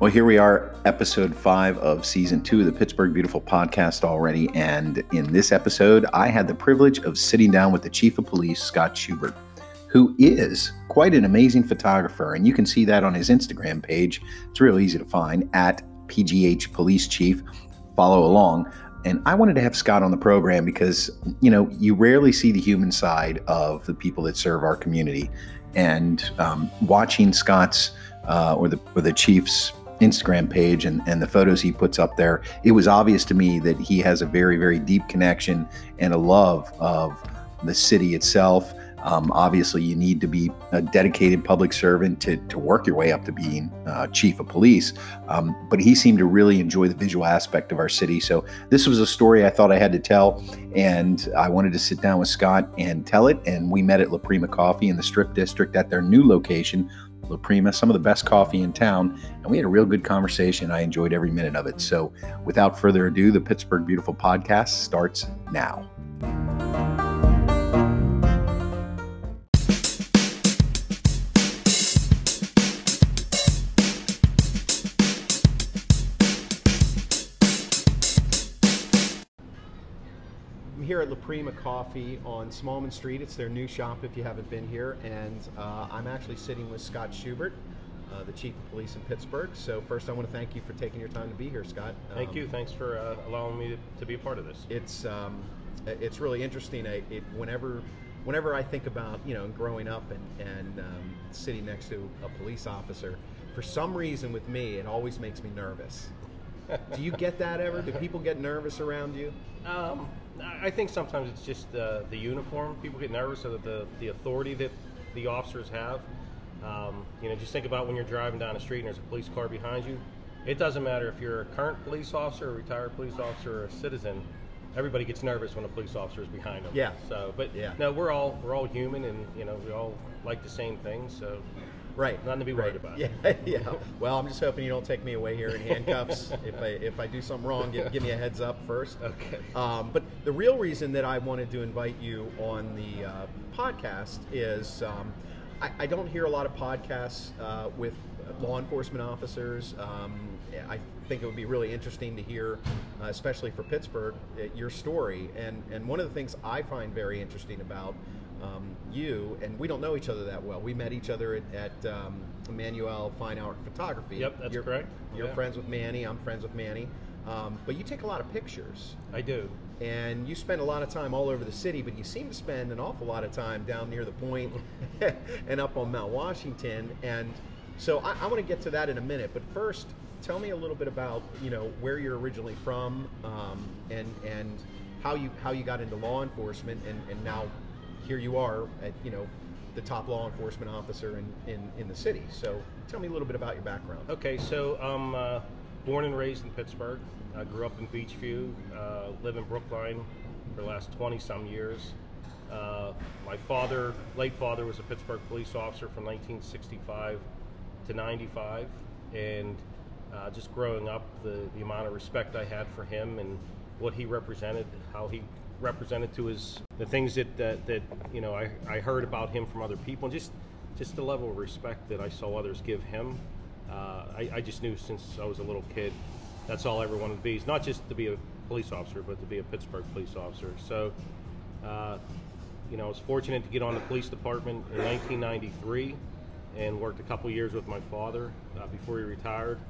Well, here we are, episode five of season two of the Pittsburgh Beautiful podcast already. And in this episode, I had the privilege of sitting down with the Chief of Police, Scott Schubert, who is quite an amazing photographer. And you can see that on his Instagram page. It's real easy to find at PGH Police Chief. Follow along. And I wanted to have Scott on the program because, you know, you rarely see the human side of the people that serve our community. And um, watching Scott's uh, or the or the Chief's Instagram page and, and the photos he puts up there, it was obvious to me that he has a very, very deep connection and a love of the city itself. Um, obviously, you need to be a dedicated public servant to, to work your way up to being uh, chief of police. Um, but he seemed to really enjoy the visual aspect of our city. So, this was a story I thought I had to tell. And I wanted to sit down with Scott and tell it. And we met at La Prima Coffee in the Strip District at their new location, La Prima, some of the best coffee in town, and we had a real good conversation. I enjoyed every minute of it. So, without further ado, the Pittsburgh Beautiful podcast starts now. Prima Coffee on Smallman Street. It's their new shop if you haven't been here. And uh, I'm actually sitting with Scott Schubert, uh, the Chief of Police in Pittsburgh. So, first, I want to thank you for taking your time to be here, Scott. Thank Um, you. Thanks for uh, allowing me to, to be a part of this. It's, um, it's really interesting. I, it, whenever, whenever I think about, you know, growing up and, and um, sitting next to a police officer, for some reason with me, it always makes me nervous. Do you get that ever? Do people get nervous around you? Um, I think sometimes it's just uh, the uniform. People get nervous of the, the authority that the officers have. Um, you know, just think about when you're driving down the street and there's a police car behind you. It doesn't matter if you're a current police officer, a retired police officer, or a citizen. Everybody gets nervous when a police officer is behind them. Yeah. So, but Yeah. no, we're all we're all human, and you know, we all like the same things. So, Right. Nothing to be worried about. Yeah, yeah. Well, I'm just hoping you don't take me away here in handcuffs. if I if I do something wrong, give, give me a heads up first. Okay. Um, but the real reason that I wanted to invite you on the uh, podcast is um, I, I don't hear a lot of podcasts uh, with law enforcement officers. Um, I think it would be really interesting to hear, uh, especially for Pittsburgh, uh, your story. And and one of the things I find very interesting about um, you, and we don't know each other that well. We met each other at, at um, Emmanuel Fine Art Photography. Yep, that's you're, correct. You're Yeah. friends with Manny. I'm friends with Manny. Um, but you take a lot of pictures, I do. And you spend a lot of time all over the city. But you seem to spend an awful lot of time down near the point and up on Mount Washington. And so I, I want to get to that in a minute. But first, tell me a little bit about you know where you're originally from, um, and and how you how you got into law enforcement, and, and now here you are at you know the top law enforcement officer in, in, in the city. So tell me a little bit about your background. Okay, so I'm uh, born and raised in Pittsburgh. I grew up in Beechview, uh, live in Brookline for the last 20 some years. Uh, my father, late father, was a Pittsburgh police officer from 1965 to 95. And uh, just growing up, the, the amount of respect I had for him and what he represented, how he represented to his the things that that, that you know I, I heard about him from other people and just just the level of respect that I saw others give him uh, I, I just knew since I was a little kid that's all I ever wanted to be. It's not just to be a police officer, but to be a Pittsburgh police officer. So, uh, you know, I was fortunate to get on the police department in 1993 and worked a couple years with my father uh, before he retired.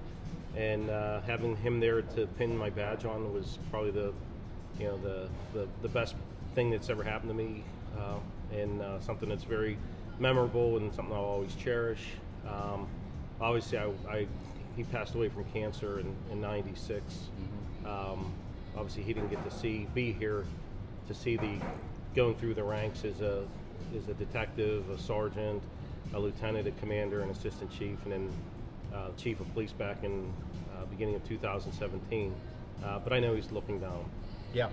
And uh, having him there to pin my badge on was probably the, you know, the, the, the best thing that's ever happened to me, uh, and something that's very memorable and something I'll always cherish. Um, obviously, I, I, he passed away from cancer in, in 96. Um, obviously, he didn't get to see, be here to see the going through the ranks as a, as a detective, a sergeant, a lieutenant, a commander, an assistant chief, and then uh, chief of police back in uh, beginning of 2017. Uh, but I know he's looking down. Yeah,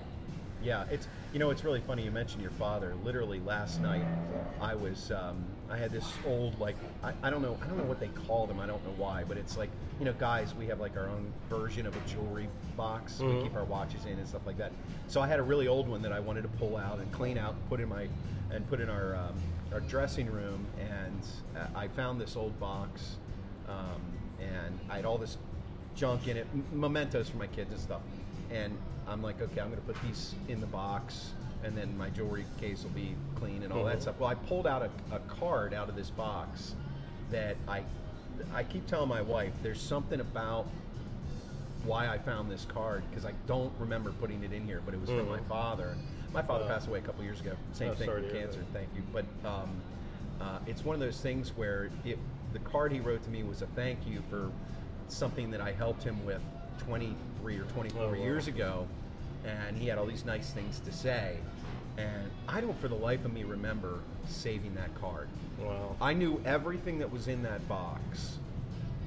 yeah. It's you know it's really funny you mentioned your father. Literally last night, I was um, I had this old like I, I don't know I don't know what they call them. I don't know why, but it's like you know guys we have like our own version of a jewelry box. We Mhm. keep our watches in and stuff like that. So I had a really old one that I wanted to pull out and clean out and put in my and put in our um, our dressing room. And uh, I found this old box. Um, and I had all this junk in it, m- mementos for my kids and stuff. And I'm like, okay, I'm going to put these in the box, and then my jewelry case will be clean and all that Mhm. stuff. Well, I pulled out a, a card out of this box that I I keep telling my wife there's something about why I found this card because I don't remember putting it in here, but it was from my Mhm. father. My father Uh, passed away a couple years ago. Same oh, thing with cancer. that. Thank you. But um, uh, it's one of those things where it, the card he wrote to me was a thank you for something that I helped him with 23 or 24 Oh, wow. years ago, and he had all these nice things to say. And I don't, for the life of me, remember saving that card. Wow. I knew everything that was in that box,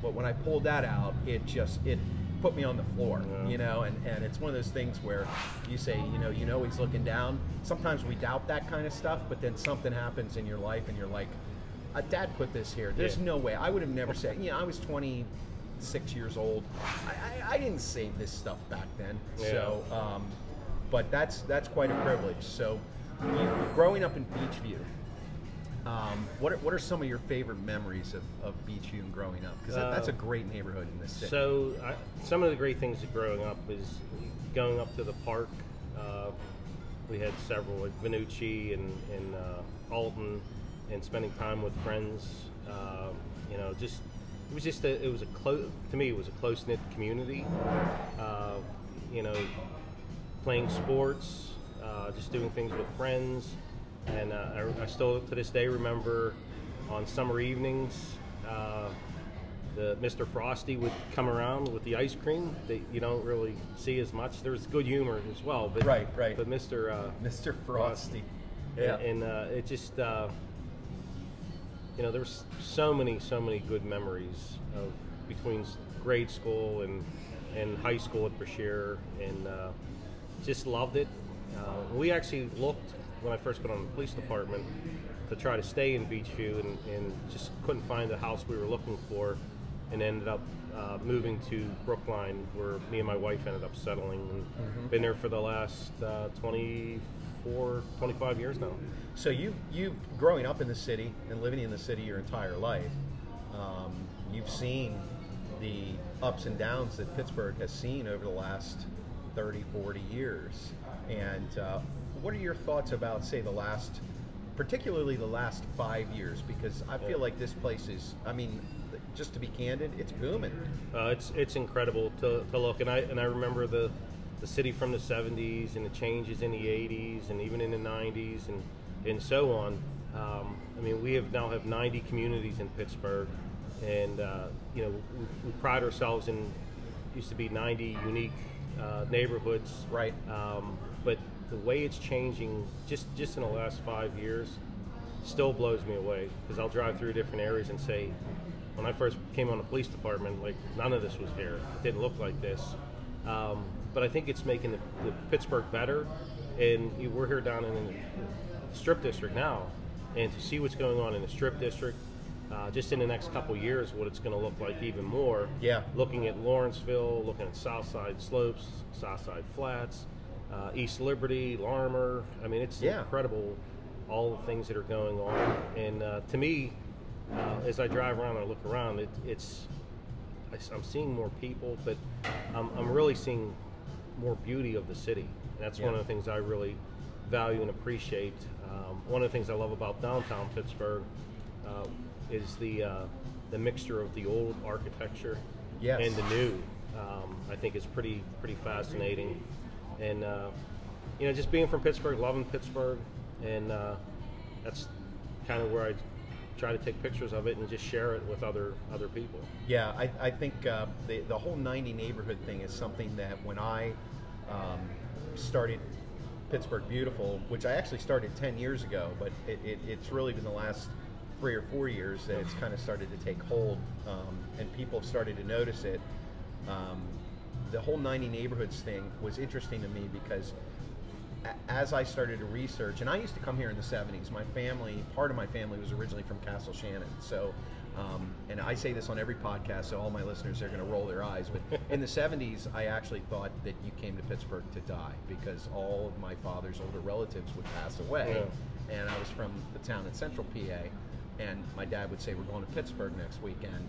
but when I pulled that out, it just it put me on the floor, Yeah. you know. And, and it's one of those things where you say, you know, you know he's looking down. Sometimes we doubt that kind of stuff, but then something happens in your life, and you're like, uh, Dad put this here. There's Yeah. no way. I would have never said. You know, I was 26 years old. I, I, I didn't save this stuff back then. Yeah. So, um, but that's that's quite a privilege. So, you, growing up in Beechview. Um, what, are, what are some of your favorite memories of, of Beechview and growing up? Because that, that's a Uh, great neighborhood in this city. So, I, some of the great things of growing up is going up to the park. Uh, we had several, like Venucci and, and uh, Alton, and spending time with friends. Uh, you know, just it was just a, it was a close to me. It was a close knit community. Uh, you know, playing sports, uh, just doing things with friends, and uh, I, I still to this day remember on summer evenings. Uh, the Mr. Frosty would come around with the ice cream that you don't really see as much. There's good humor as well, but Right, right. But Mr. Uh, Mr. Frosty. and, and uh, it just uh, you know, there was so many, so many good memories of between grade school and and high school at Brashear, and uh, just loved it. Uh, we actually looked when I first got on the police department to try to stay in Beechview, and, and just couldn't find the house we were looking for, and ended up uh, moving to Brookline, where me and my wife ended up settling, and mm-hmm. been there for the last uh, 20 for 25 years now. So you you growing up in the city and living in the city your entire life, um, you've seen the ups and downs that Pittsburgh has seen over the last 30, 40 years. And uh, what are your thoughts about, say, the last, particularly the last five years? Because I feel like this place is, I mean, just to be candid, it's booming. Uh, it's it's incredible to, to look, and I and I remember the the city from the '70s and the changes in the '80s and even in the '90s and and so on. Um, I mean, we have now have 90 communities in Pittsburgh, and uh, you know we, we pride ourselves in used to be 90 unique uh, neighborhoods, Right. Um, but the way it's changing just just in the last five years still blows me away because I'll drive through different areas and say, when I first came on the police department, like none of this was here. It didn't look like this. Um, but I think it's making the, the Pittsburgh better, and you- we're here down in the Strip District now, and to see what's going on in the Strip District. Uh, just in the next couple years, what it's going to look like even more. Yeah. Looking at Lawrenceville, looking at Southside Slopes, Southside Flats, uh, East Liberty, Larimer. I mean, it's Yeah. incredible all the things that are going on. And uh, to me, uh, as I drive around and I look around, it, it's I, am seeing more people, but I'm, I'm really seeing more beauty of the city. And that's one of the things I really value and appreciate. Um, one of the things I love about downtown Pittsburgh uh, is the uh, the mixture of the old architecture Yes. and the new. Um, I think is pretty pretty fascinating, and uh, you know, just being from Pittsburgh, loving Pittsburgh, and uh, that's kind of where I try to take pictures of it and just share it with other other people. Yeah, I, I think uh, the, the whole 90 neighborhood thing is something that when I um, started Pittsburgh Beautiful, which I actually started 10 years ago, but it, it, it's really been the last three or four years that it's kind of started to take hold um, and people have started to notice it. Um, the whole 90 neighborhoods thing was interesting to me because as I started to research, and I used to come here in the 70s. My family, part of my family was originally from Castle Shannon. So, um, and I say this on every podcast, so all my listeners are going to roll their eyes. But in the 70s, I actually thought that you came to Pittsburgh to die because all of my father's older relatives would pass away. And I was from the town in central PA. And my dad would say, We're going to Pittsburgh next weekend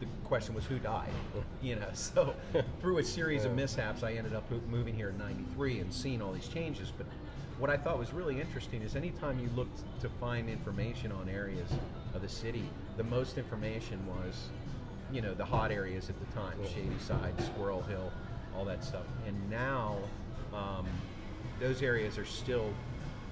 the question was who died, you know. So through a series of mishaps, I ended up moving here in '93 and seeing all these changes. But what I thought was really interesting is anytime you looked to find information on areas of the city, the most information was, you know, the hot areas at the time, Shady Side, Squirrel Hill, all that stuff. And now, um, those areas are still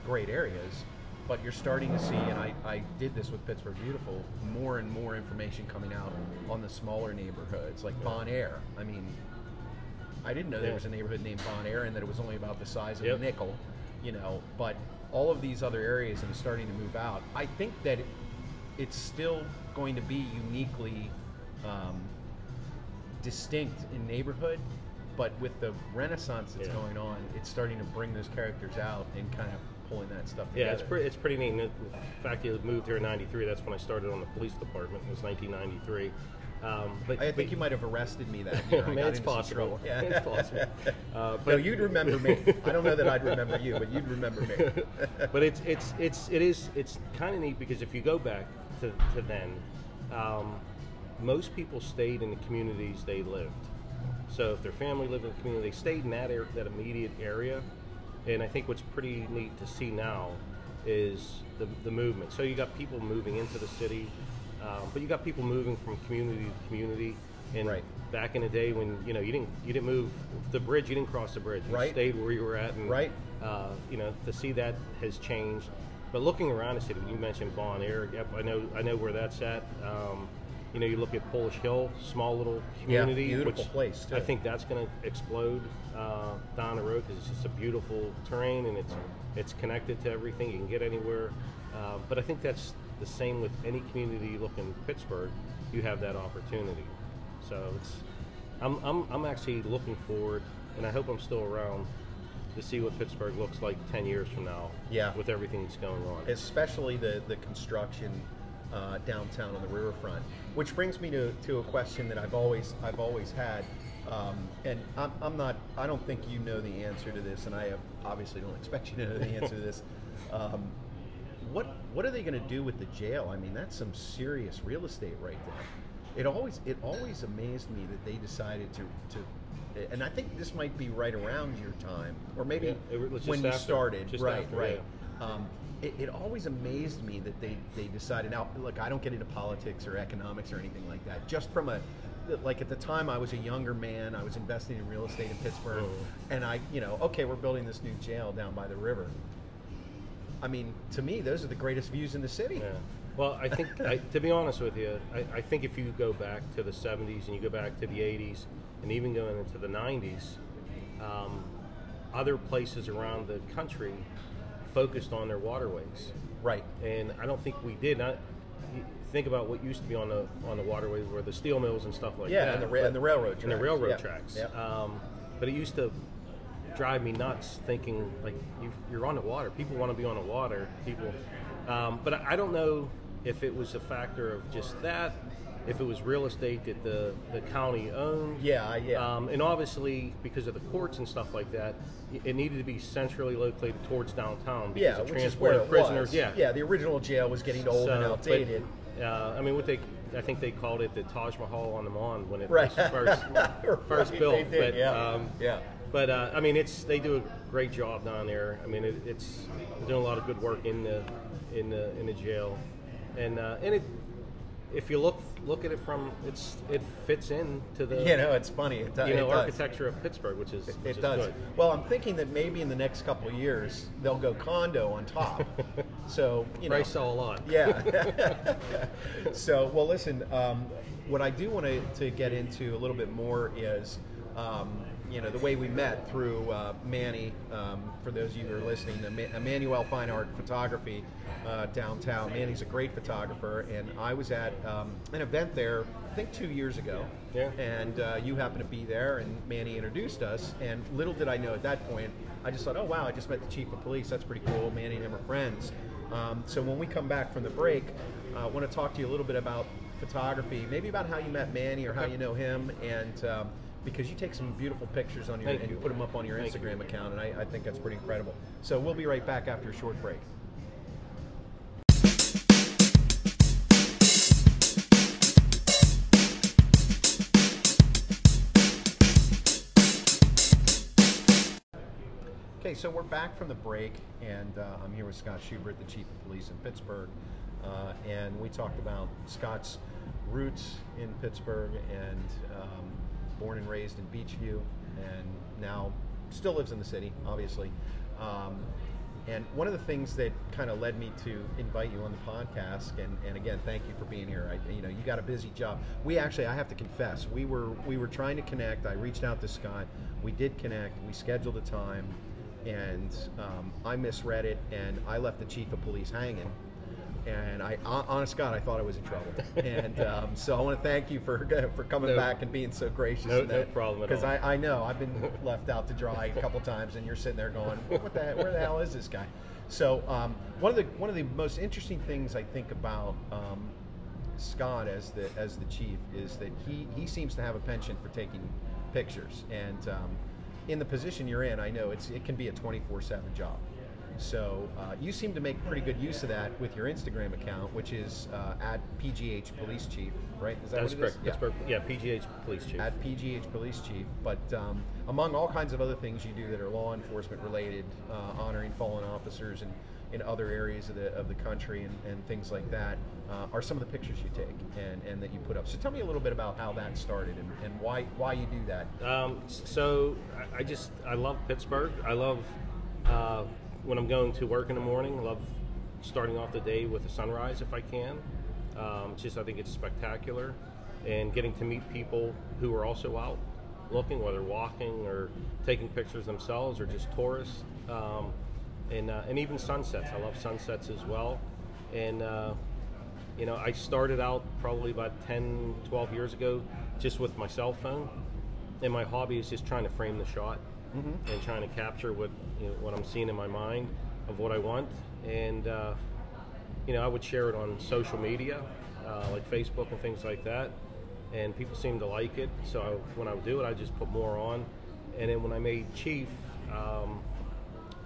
great areas, but you're starting to see, and I, I did this with Pittsburgh Beautiful, more and more information coming out on the smaller neighborhoods, like Bon Air. I mean, I didn't know there was a neighborhood named Bon Air and that it was only about the size of Yep. a nickel, you know, but all of these other areas and starting to move out. I think that it, it's still going to be uniquely um, distinct in neighborhood, but with the renaissance that's Yeah. going on, it's starting to bring those characters out and kind of pulling that stuff together. Yeah, it's pretty. It's pretty neat. The fact you moved here in '93. That's when I started on the police department. It was 1993. Um, but I think but, you might have arrested me that year. I Man, got it's possible. Yeah. It's possible. Uh, no, you'd remember me. I don't know that I'd remember you, but you'd remember me. but it's it's it's it is it's kind of neat because if you go back to, to then, um, most people stayed in the communities they lived. So if their family lived in the community, they stayed in that area, that immediate area. And I think what's pretty neat to see now is the, the movement. So you got people moving into the city, um, but you got people moving from community to community. And Right. back in the day when you know you didn't you didn't move the bridge, you didn't cross the bridge. You Right. stayed where you were at. And, Right. uh, you know, to see that has changed. But looking around the city, you mentioned Bon Air. Yep, I know, I know where that's at. Um, you know, you look at Polish Hill, small little Yeah, community, beautiful which place, too. I think that's going to explode uh, down the road because it's just a beautiful terrain and it's it's connected to everything. You can get anywhere. Uh, but I think that's the same with any community you look in Pittsburgh. You have that opportunity. So it's I'm, I'm, I'm actually looking forward, and I hope I'm still around to see what Pittsburgh looks like 10 years from now. Yeah. With everything that's going on. especially the the construction uh, downtown on the riverfront. Which brings me to, to a question that I've always I've always had, um, and I'm, I'm not I don't think you know the answer to this, and I have, obviously don't expect you to know the answer to this. Um, what what are they going to do with the jail? I mean, that's some serious real estate right there. It always it always amazed me that they decided to to, and I think this might be right around your time, or maybe Yeah, it when you started. right, after, right. Um, it, it always amazed me that they, they decided. Now, look, I don't get into politics or economics or anything like that. Just from a like at the time, I was a younger man. I was investing in real estate in Pittsburgh, Mhm. and I, you know, okay, we're building this new jail down by the river. I mean, to me, those are the greatest views in the city. Yeah. Well, I think, I, to be honest with you, I, I think if you go back to the 70s and you go back to the 80s and even going into the 90s, um, other places around the country focused on their waterways. Right. and I don't think we did. Not think about what used to be on the on the waterways, where the steel mills and stuff like Yeah, that, and the ra- but- and the railroad and the tracks, railroad yeah, tracks. yeah. Um, but it used to drive me nuts thinking like you, you're on the water. People want to be on the water. People, um, but I don't know if it was a factor of just that. If it was real estate that the, the county owned, Yeah, yeah. um, and obviously because of the courts and stuff like that, it needed to be centrally located towards downtown. Because yeah, of transporting prisoners. was. Yeah, yeah. The original jail was getting old and so, outdated. But, uh, I mean, what they, I think they called it the Taj Mahal on the Mon when it Right. was first, first Right, built. did, but, yeah. Um, Yeah. But uh, I mean, it's they do a great job down there. I mean, it, it's doing a lot of good work in the in the in the jail, and uh, and it if you look look at it from it's it fits in to the You know, it's funny. It, do- you know it does. architecture of Pittsburgh, which is which It is does. good. Well, I'm thinking that maybe in the next couple of years they'll go condo on top. so you know, Price sell a lot. yeah. so well, listen. Um, what I do want to, to get into a little bit more is, um, you know, the way we met through uh, Manny. Um, for those of you who are listening, Em- Emmanuel Fine Art Photography uh, downtown. Manny's a great photographer, and I was at um, an event there. I think two years ago. Yeah. And uh, you happened to be there, and Manny introduced us. And little did I know at that point, I just thought, oh wow, I just met the chief of police. That's pretty cool. Manny and him are friends. Um, so when we come back from the break, uh, I want to talk to you a little bit about photography, maybe about how you met Manny or how you know him, and um, because you take some beautiful pictures on your Thank and you. put them up on your Thank Instagram you. account, and I, I think that's pretty incredible. So we'll be right back after a short break. Okay, so we're back from the break, and uh, I'm here with Scott Schubert, the Chief of Police in Pittsburgh, uh, and we talked about Scott's roots in Pittsburgh and um, born and raised in Beechview, and now still lives in the city, obviously. Um, and one of the things that kind of led me to invite you on the podcast, and, and again, thank you for being here. I, you know, you got a busy job. We actually, I have to confess, we were we were trying to connect. I reached out to Scott. We did connect. We scheduled a time, and um, I misread it, and I left the chief of police hanging. And I, honest God, I thought I was in trouble. And um, so I want to thank you for for coming No. back and being so gracious. No- in no problem at Because all. I, I know I've been left out to dry a couple times, and you're sitting there going, "What the where the hell is this guy?" So um, one of the one of the most interesting things I think about um, Scott as the as the chief is that he he seems to have a penchant for taking pictures, and um, in the position you're in, I know it's it can be a 24/7 job. So uh, you seem to make pretty good use of that with your Instagram account, which is uh, at PGH Police Chief, right? Is that That's what it is? correct. Pittsburgh, yeah, PGH Police Chief. at PGH Police Chief. But um, among all kinds of other things you do that are law enforcement related, uh, honoring fallen officers and in other areas of the of the country and, and things like that, uh, are some of the pictures you take and, and that you put up. So tell me a little bit about how that started and, and why why you do that. Um, so I- I just I love Pittsburgh. I love uh, when I'm going to work in the morning. I love starting off the day with a sunrise if I can. Um, just I think it's spectacular, and getting to meet people who are also out looking, whether walking or taking pictures themselves or just tourists, um, and uh, and even sunsets. I love sunsets as well, and. Uh, you know, I started out probably about 10, 12 years ago just with my cell phone. And my hobby is just trying to frame the shot and trying to capture what, you know, what I'm seeing in my mind of what I want. And, uh, you know, I would share it on social media, uh, like Facebook and things like that. And people seem to like it. So I, when I would do it, I just put more on. And then when I made Chief, um,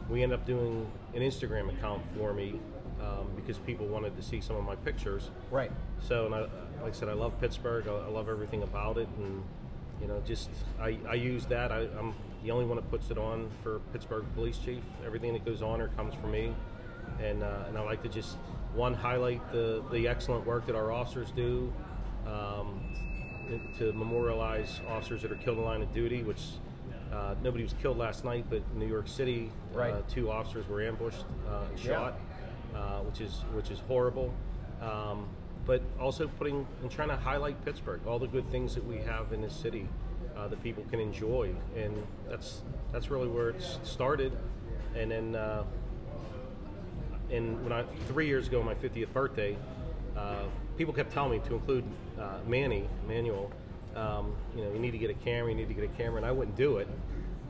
we ended up doing an Instagram account for me um, because people wanted to see some of my pictures. Right. So, and I, like I said, I love Pittsburgh. I, I love everything about it, and you know, just I, I use that. I, I'm the only one that puts it on for Pittsburgh Police Chief. Everything that goes on or comes from me, and uh, and I like to just one highlight the the excellent work that our officers do. Um, to memorialize officers that are killed in line of duty, which uh, nobody was killed last night, but in New York City, Right. uh, two officers were ambushed uh, and Yeah. shot, uh, which is which is horrible. Um, but also putting and trying to highlight Pittsburgh, all the good things that we have in this city uh, that people can enjoy, and that's that's really where it started. And then, uh, and when I three years ago, my 50th birthday, uh, people kept telling me to include uh, Manny Manuel. Um, you know, you need to get a camera. You need to get a camera, and I wouldn't do it.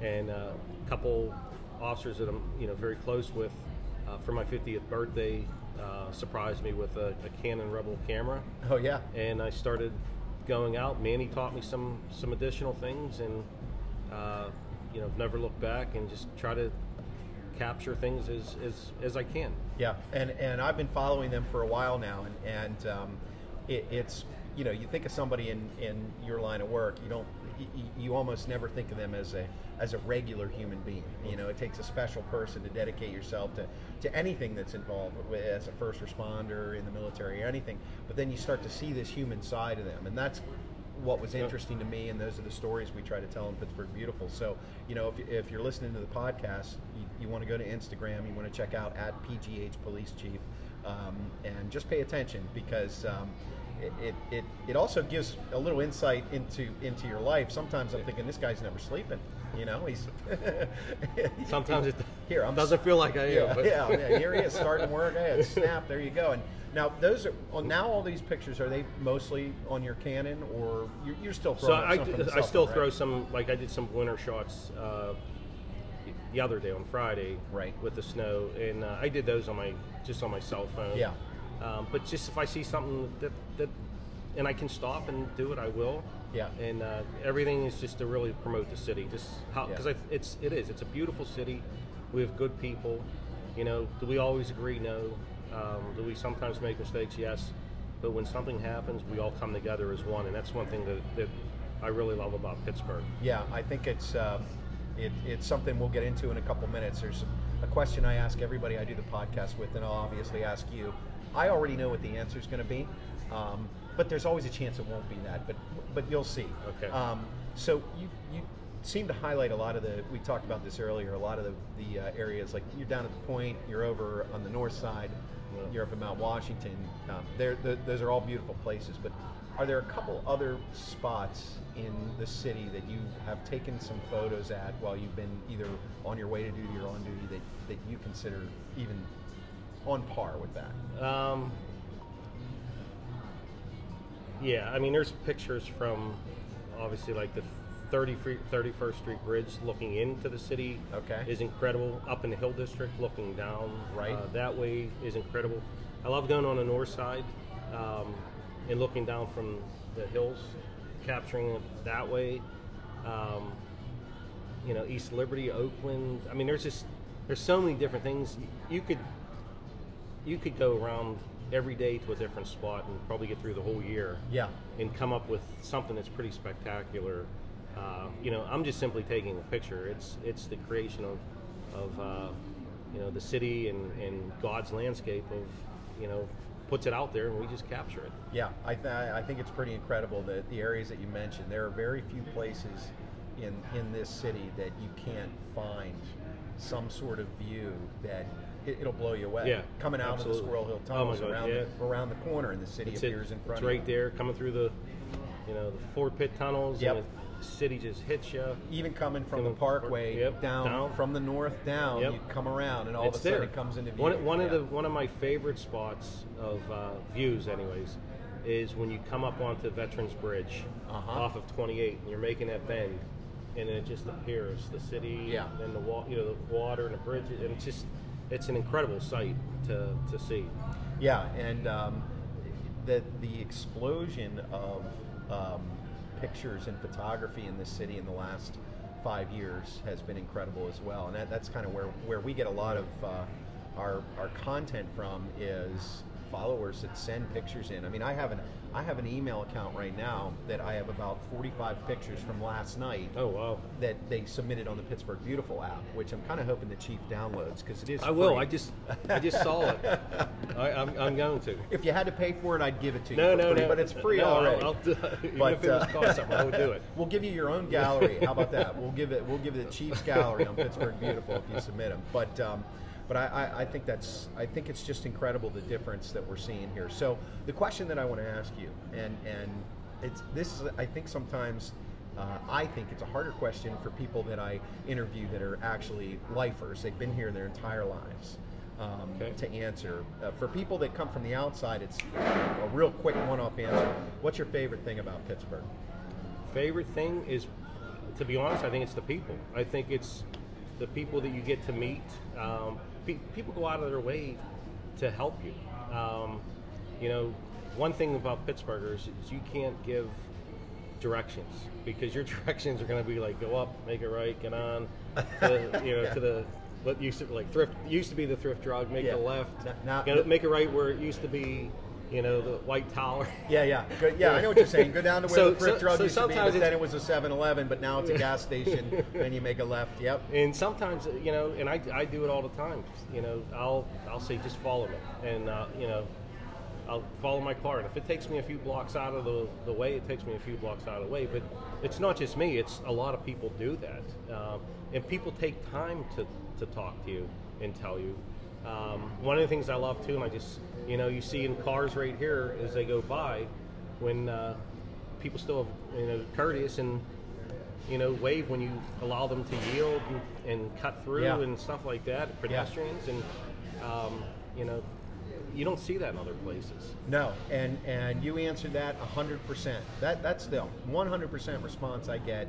And uh, a couple officers that I'm you know very close with uh, for my 50th birthday uh, surprised me with a, a Canon Rebel camera, Oh yeah. and I started going out. Manny taught me some some additional things, and uh, you know, never look back and just try to capture things as as, as I can. Yeah, and and I've been following them for a while now, and and um, it, it's you know you think of somebody in in your line of work, you don't you, you almost never think of them as a as a regular human being. You know, it takes a special person to dedicate yourself to to anything that's involved with, as a first responder in the military or anything. But then you start to see this human side of them, and that's what was interesting to me, and those are the stories we try to tell in Pittsburgh Beautiful. So, you know, if, if you're listening to the podcast, you, you want to go to Instagram, you want to check out at PGH Police Chief, um, and just pay attention because um, it, it, it, also gives a little insight into into your life. Sometimes I'm thinking this guy's never sleeping. You know, he's Sometimes it here. I'm doesn't feel like I am. yeah, but yeah, yeah. Here he is starting work. Hey, snap. There you go. And now those are well, now all these pictures are they mostly on your Canon or you're, you're still So I, the I still phone, throw right? some like I did some winter shots uh, the other day on Friday Right. with the snow, and uh, I did those on my just on my cell phone. Yeah. Um, but just if I see something that that and I can stop and do it, I will. Yeah. And uh, everything is just to really promote the city, just how Yeah. because it's it is it's a beautiful city. We have good people. You know, do we always agree? No. Um, do we sometimes make mistakes? Yes. But when something happens, we all come together as one, and that's one thing that, that I really love about Pittsburgh. Yeah, I think it's um, it, it's something we'll get into in a couple minutes. There's a question I ask everybody I do the podcast with, and I'll obviously ask you. I already know what the answer is going to be, um, but there's always a chance it won't be that. But but you'll see. Okay. Um, so you you seem to highlight a lot of the. We talked about this earlier. A lot of the the uh, areas like you're down at the point. You're over on the north side. Yeah. You're up in Mount Washington. Um, there, th those are all beautiful places. But are there a couple other spots in the city that you have taken some photos at while you've been either on your way to duty or on duty that, that you consider even on par with that? Um, yeah, I mean, there's pictures from obviously like the 30, free- 31st Street Bridge looking into the city. Okay. Is incredible. Up in the Hill District, looking down Right. uh, that way is incredible. I love going on the north side um, and looking down from the hills, capturing it that way. Um, you know, East Liberty, Oakland. I mean, there's just there's so many different things you could you could go around every day to a different spot and probably get through the whole year Yeah. and come up with something that's pretty spectacular. Uh, you know, I'm just simply taking a picture. It's it's the creation of of uh, you know the city and, and God's landscape of you know puts it out there and we just capture it. Yeah, I, th- I think it's pretty incredible that the areas that you mentioned. There are very few places in in this city that you can't find some sort of view that it, it'll blow you away. Yeah, coming out absolutely. of the Squirrel Hill Oh tunnels God, around yeah. the, around the corner, and the city it, appears in front it's of right you. there, coming through the you know the Fort Pitt tunnels. Yep. And the city just hits you. Even coming from Coming the Parkway yep, down, down. from the north down, Yep. you come around, and all it's of a sudden there. it comes into view. One, one of the one of my favorite spots of uh, views, anyways, is when you come up onto Veterans Bridge Uh-huh. off of 28, and you're making that bend, and it just appears the city, Yeah. and the wa- you know the water and the bridge, and it's just it's an incredible sight to to see. Yeah, and um, the the explosion of um, pictures and photography in this city in the last five years has been incredible as well, and that, that's kind of where where we get a lot of uh, our our content from is followers that send pictures in. I mean, I have an I have an email account right now that I have about 45 pictures from last night Oh wow! that they submitted on the Pittsburgh Beautiful app, which I'm kind of hoping the chief downloads because it is. I will. I just I just saw it. I, I'm, I'm going to. If you had to pay for it, I'd give it to you. No, no, free, no. But it's free no, already. I'll, do, even But, if it was uh, cost something, I would do it. We'll give you your own gallery. How about that? We'll give it. We'll give it the Chiefs gallery on Pittsburgh Beautiful if you submit them. But um, but I, I, I think that's I think it's just incredible the difference that we're seeing here. So the question that I want to ask you, and and it's this is I think sometimes. Uh, I think it's a harder question for people that I interview that are actually lifers. They've been here their entire lives um, Okay. to answer. Uh, for people that come from the outside, it's a real quick one-off answer. What's your favorite thing about Pittsburgh? favorite thing is, to be honest, I think it's the people. I think it's the people that you get to meet. Um, people go out of their way to help you. Um, you know, one thing about Pittsburghers is you can't give directions because your directions are going to be like go up, make it right, get on, to, you know, to the what used to like thrift used to be the thrift drug, make Yeah. the left, now- make it right where it used to be, you know, the white tower. Yeah, yeah, Good. yeah. I know what you're saying. Go down to where So- the thrift so- drug so used to be, but then it was a 7-Eleven, but now it's a gas station, and you make a left. Yep. And sometimes, you know, and I, I do it all the time. You know, I'll I'll say just follow me, and uh, you know, I'll follow my car. And if it takes me a few blocks out of the, the way, it takes me a few blocks out of the way. But it's not just me; it's a lot of people do that, um, and people take time to to talk to you and tell you. Um, one of the things I love too, and I just you know, you see in cars right here as they go by, when uh, people still have, you know courteous and you know, wave when you allow them to yield and, and cut through Yeah. and stuff like that, pedestrians, and um, you know, you don't see that in other places. No, and and you answered that 100%. That that's the 100% response I get.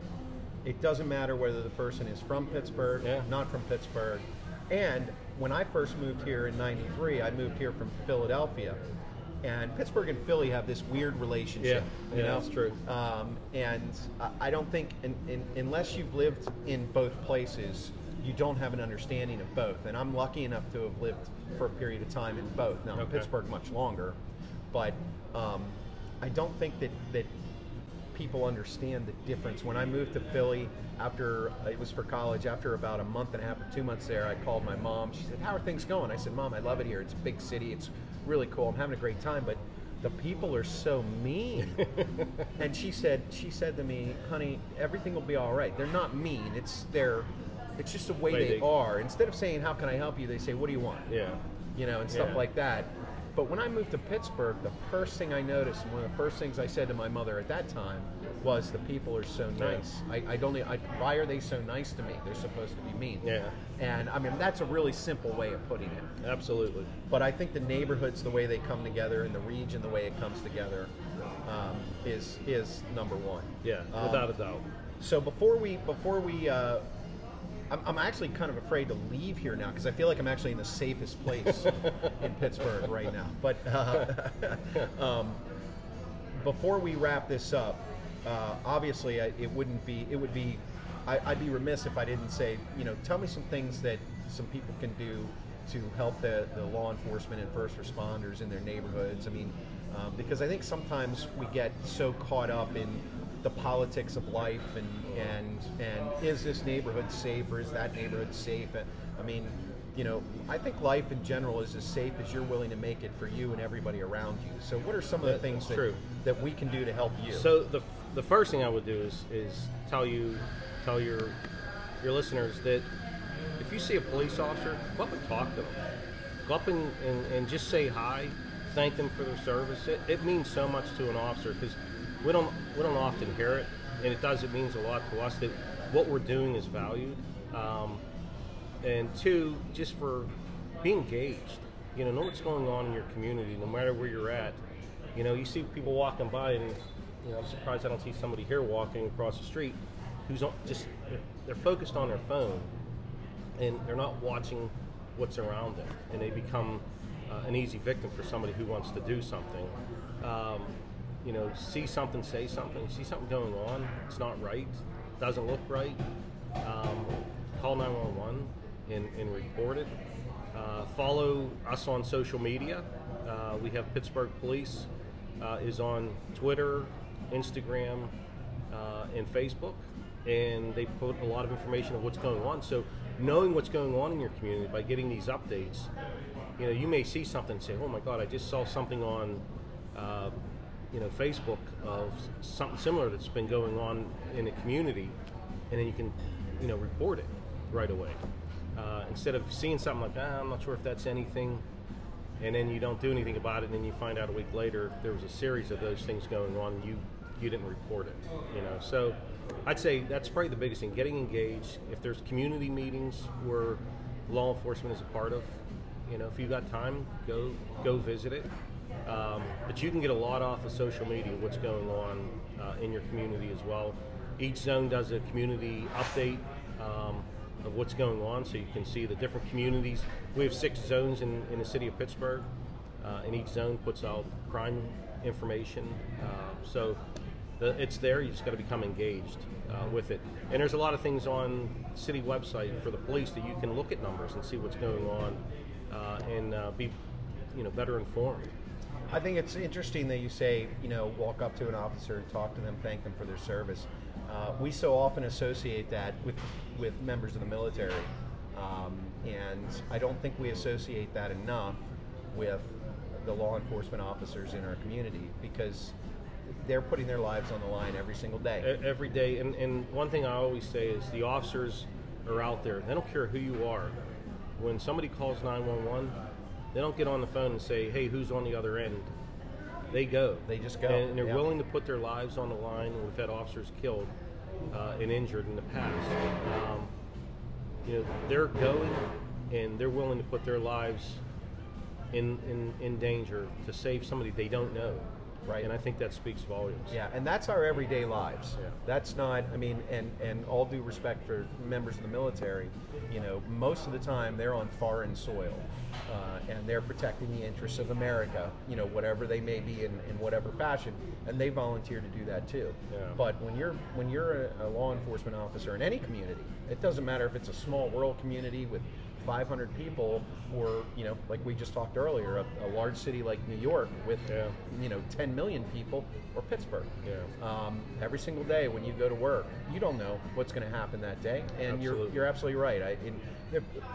It doesn't matter whether the person is from Pittsburgh, Yeah. not from Pittsburgh. And when I first moved here in 93, I moved here from Philadelphia. And Pittsburgh and Philly have this weird relationship. Yeah, you yeah, know? that's true. Um, and I, I don't think, in, in, unless you've lived in both places, you don't have an understanding of both. And I'm lucky enough to have lived for a period of time in both. Now, in Pittsburgh, much longer, but um, I don't think that that people understand the difference. When I moved to Philly after it was for college, after about a month and a half or two months there, I called my mom. She said, "How are things going?" I said, "Mom, I love it here. It's a big city. It's really cool. I'm having a great time, but." The people are so mean, and she said. She said to me, "Honey, everything will be all right. They're not mean. It's they're, it's just the way Way they they- are. Instead of saying, "How can I help you?" they say, "What do you want?" Yeah. you know, and stuff Yeah. like that. But when I moved to Pittsburgh, the first thing I noticed, and one of the first things I said to my mother at that time, was the people are so Yeah. nice. I, I don't. I, why are they so nice to me? They're supposed to be mean. Yeah. And I mean, that's a really simple way of putting it. Absolutely. But I think the neighborhoods, the way they come together, and the region, the way it comes together, um, is is number one. Yeah, Um, without a doubt. so before we before we, uh, I'm, I'm actually kind of afraid to leave here now because I feel like I'm actually in the safest place in Pittsburgh right now. But uh, um, before we wrap this up, uh, obviously I, it wouldn't be it would be I, I'd be remiss if I didn't say you know tell me some things that some people can do to help the, the law enforcement and first responders in their neighborhoods. I mean, um, because I think sometimes we get so caught up in the politics of life and and and is this neighborhood safe or is that neighborhood safe? I mean, you know, I think life in general is as safe as you're willing to make it for you and everybody around you. So, what are some of the things that, true. that we can do to help you? So the the first thing I would do is is tell you tell your your listeners that if you see a police officer, go up and talk to them. Go up and, and, and just say hi, thank them for their service. It, it means so much to an officer because we don't we don't often hear it, and it does. It means a lot to us that what we're doing is valued. Um, and two, just for be engaged. You know, know what's going on in your community, no matter where you're at. You know, you see people walking by, and you know, I'm surprised I don't see somebody here walking across the street who's on, just they're, focused on their phone, and they're not watching what's around them, and they become uh, an easy victim for somebody who wants to do something. Um, you know, see something, say something, see something going on, it's not right, doesn't look right. Um, call 911 and, and report it. Uh, follow us on social media. Uh, we have Pittsburgh Police uh, is on Twitter, Instagram, uh, and Facebook, and they put a lot of information of what's going on. So, knowing what's going on in your community by getting these updates, you know, you may see something and say, "Oh my God, I just saw something on." You know, Facebook of something similar that's been going on in a community, and then you can, you know, report it right away. Uh, instead of seeing something like, ah, I'm not sure if that's anything, and then you don't do anything about it, and then you find out a week later there was a series of those things going on, and you you didn't report it. You know, so I'd say that's probably the biggest thing: getting engaged. If there's community meetings where law enforcement is a part of, you know, if you've got time, go go visit it. Um, but you can get a lot off of social media, what's going on uh, in your community as well. Each zone does a community update um, of what's going on, so you can see the different communities. We have six zones in, in the city of Pittsburgh, uh, and each zone puts out crime information. Uh, so the, it's there. You just got to become engaged uh, with it. And there's a lot of things on city website for the police that you can look at numbers and see what's going on, uh, and uh, be you know better informed. I think it's interesting that you say, you know, walk up to an officer talk to them, thank them for their service. Uh, we so often associate that with with members of the military, um, and I don't think we associate that enough with the law enforcement officers in our community because they're putting their lives on the line every single day. Every day. And, and one thing I always say is the officers are out there. They don't care who you are. When somebody calls 911, they don't get on the phone and say, hey, who's on the other end? They go. They just go, And they're yeah. willing to put their lives on the line. We've had officers killed uh, and injured in the past. Um, you know, they're going and they're willing to put their lives in, in, in danger to save somebody they don't know. Right. And I think that speaks volumes. Yeah, and that's our everyday lives. Yeah. That's not. I mean, and and all due respect for members of the military, you know, most of the time they're on foreign soil, uh, and they're protecting the interests of America. You know, whatever they may be in, in whatever fashion, and they volunteer to do that too. Yeah. But when you're when you're a, a law enforcement officer in any community, it doesn't matter if it's a small rural community with 500 people, or you know, like we just talked earlier, a, a large city like New York with Yeah. you know 10 million people, or Pittsburgh. Yeah. Um, every single day when you go to work, you don't know what's going to happen that day, and you're Absolutely. you're absolutely right. I, in,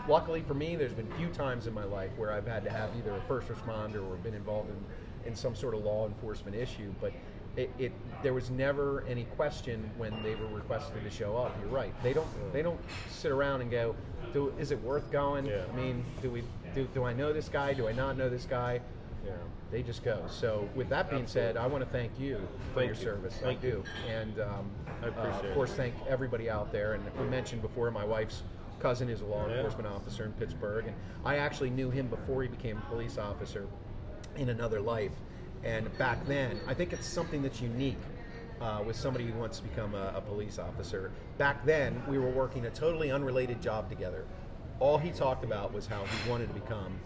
luckily for me, there's been few times in my life where I've had to have either a first responder or been involved in, in some sort of law enforcement issue, but. It, it there was never any question when they were requested to show up. You're right. They don't they don't sit around and go, do, is it worth going? Yeah. I mean, do we do, do I know this guy? Do I not know this guy? Yeah. They just go. So, with that being said, I want to thank you for Thank your you. service. Thank I do, and um, I appreciate uh, of course, thank everybody out there. And we mentioned before, my wife's cousin is a law Yeah. enforcement officer in Pittsburgh, and I actually knew him before he became a police officer in another life. And back then, I think it's something that's unique. Uh, with somebody who wants to become a, a police officer. Back then, we were working a totally unrelated job together. All he talked about was how he wanted to become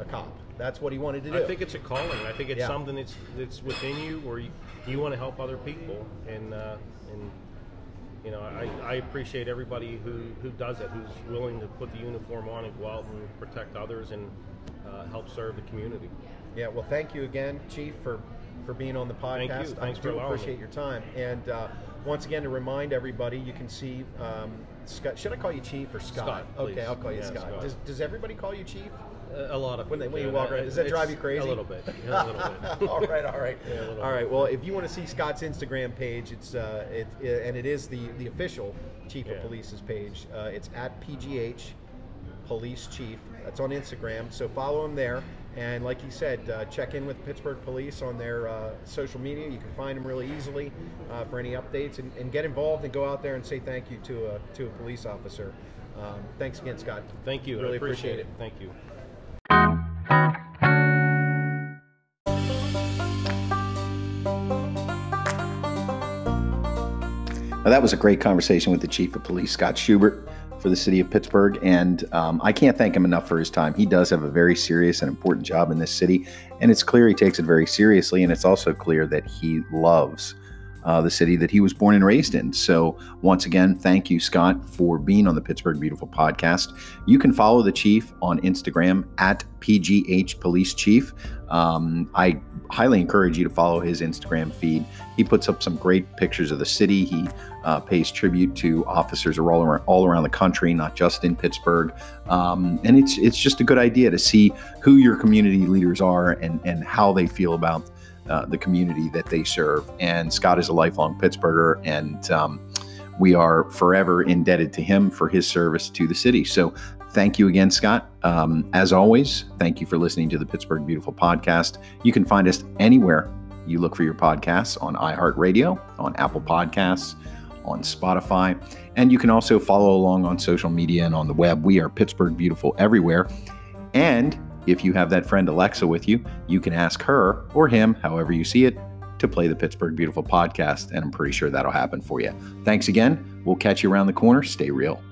a cop. That's what he wanted to do. I think it's a calling. I think it's Yeah. something that's that's within you, where you, you want to help other people, and uh, and you know I, I appreciate everybody who, who does it, who's willing to put the uniform on and go out and protect others and uh, help serve the community. Yeah, well, thank you again, Chief, for for being on the podcast. Thank you. Thanks I for do appreciate me. your time. And uh, once again, to remind everybody, you can see um, Scott. Should I call you Chief or Scott? Scott, okay. I'll call you Yeah, Scott. Scott. Does, does everybody call you Chief? A, lot of When they- people when you walk around, does that drive you crazy? A little bit. A little bit. all right, all right, Yeah, all bit. Well, if you want to see Scott's Instagram page, it's uh, it, it- and it is the the official Chief of Police's page. Uh, it's at PGH Police Chief. That's on Instagram. So follow him there. And like you said, uh, check in with Pittsburgh Police on their uh, social media. You can find them really easily uh, for any updates and, and get involved and go out there and say thank you to a to a police officer. Um, thanks again, Scott. Thank you. Really I appreciate, appreciate it. Thank you. Now, that was a great conversation with the Chief of Police, Scott Schubert, for the city of Pittsburgh. And um, I can't thank him enough for his time. He does have a very serious and important job in this city. And it's clear he takes it very seriously. And it's also clear that he loves uh, the city that he was born and raised in. So, once again, thank you, Scott, for being on the Pittsburgh Beautiful podcast. You can follow the chief on Instagram at PGH Police Chief. Um, I highly encourage you to follow his Instagram feed. He puts up some great pictures of the city. He uh, pays tribute to officers all around, all around the country, not just in Pittsburgh. Um, and it's it's just a good idea to see who your community leaders are and and how they feel about uh, the community that they serve. And Scott is a lifelong Pittsburgher, and um, we are forever indebted to him for his service to the city. So. Thank you again, Scott. Um, as always, thank you for listening to the Pittsburgh Beautiful podcast. You can find us anywhere you look for your podcasts on iHeartRadio, on Apple Podcasts, on Spotify, and you can also follow along on social media and on the web. We are Pittsburgh Beautiful everywhere. And if you have that friend Alexa with you, you can ask her or him, however you see it, to play the Pittsburgh Beautiful podcast, and I'm pretty sure that'll happen for you. Thanks again. We'll catch you around the corner. Stay real.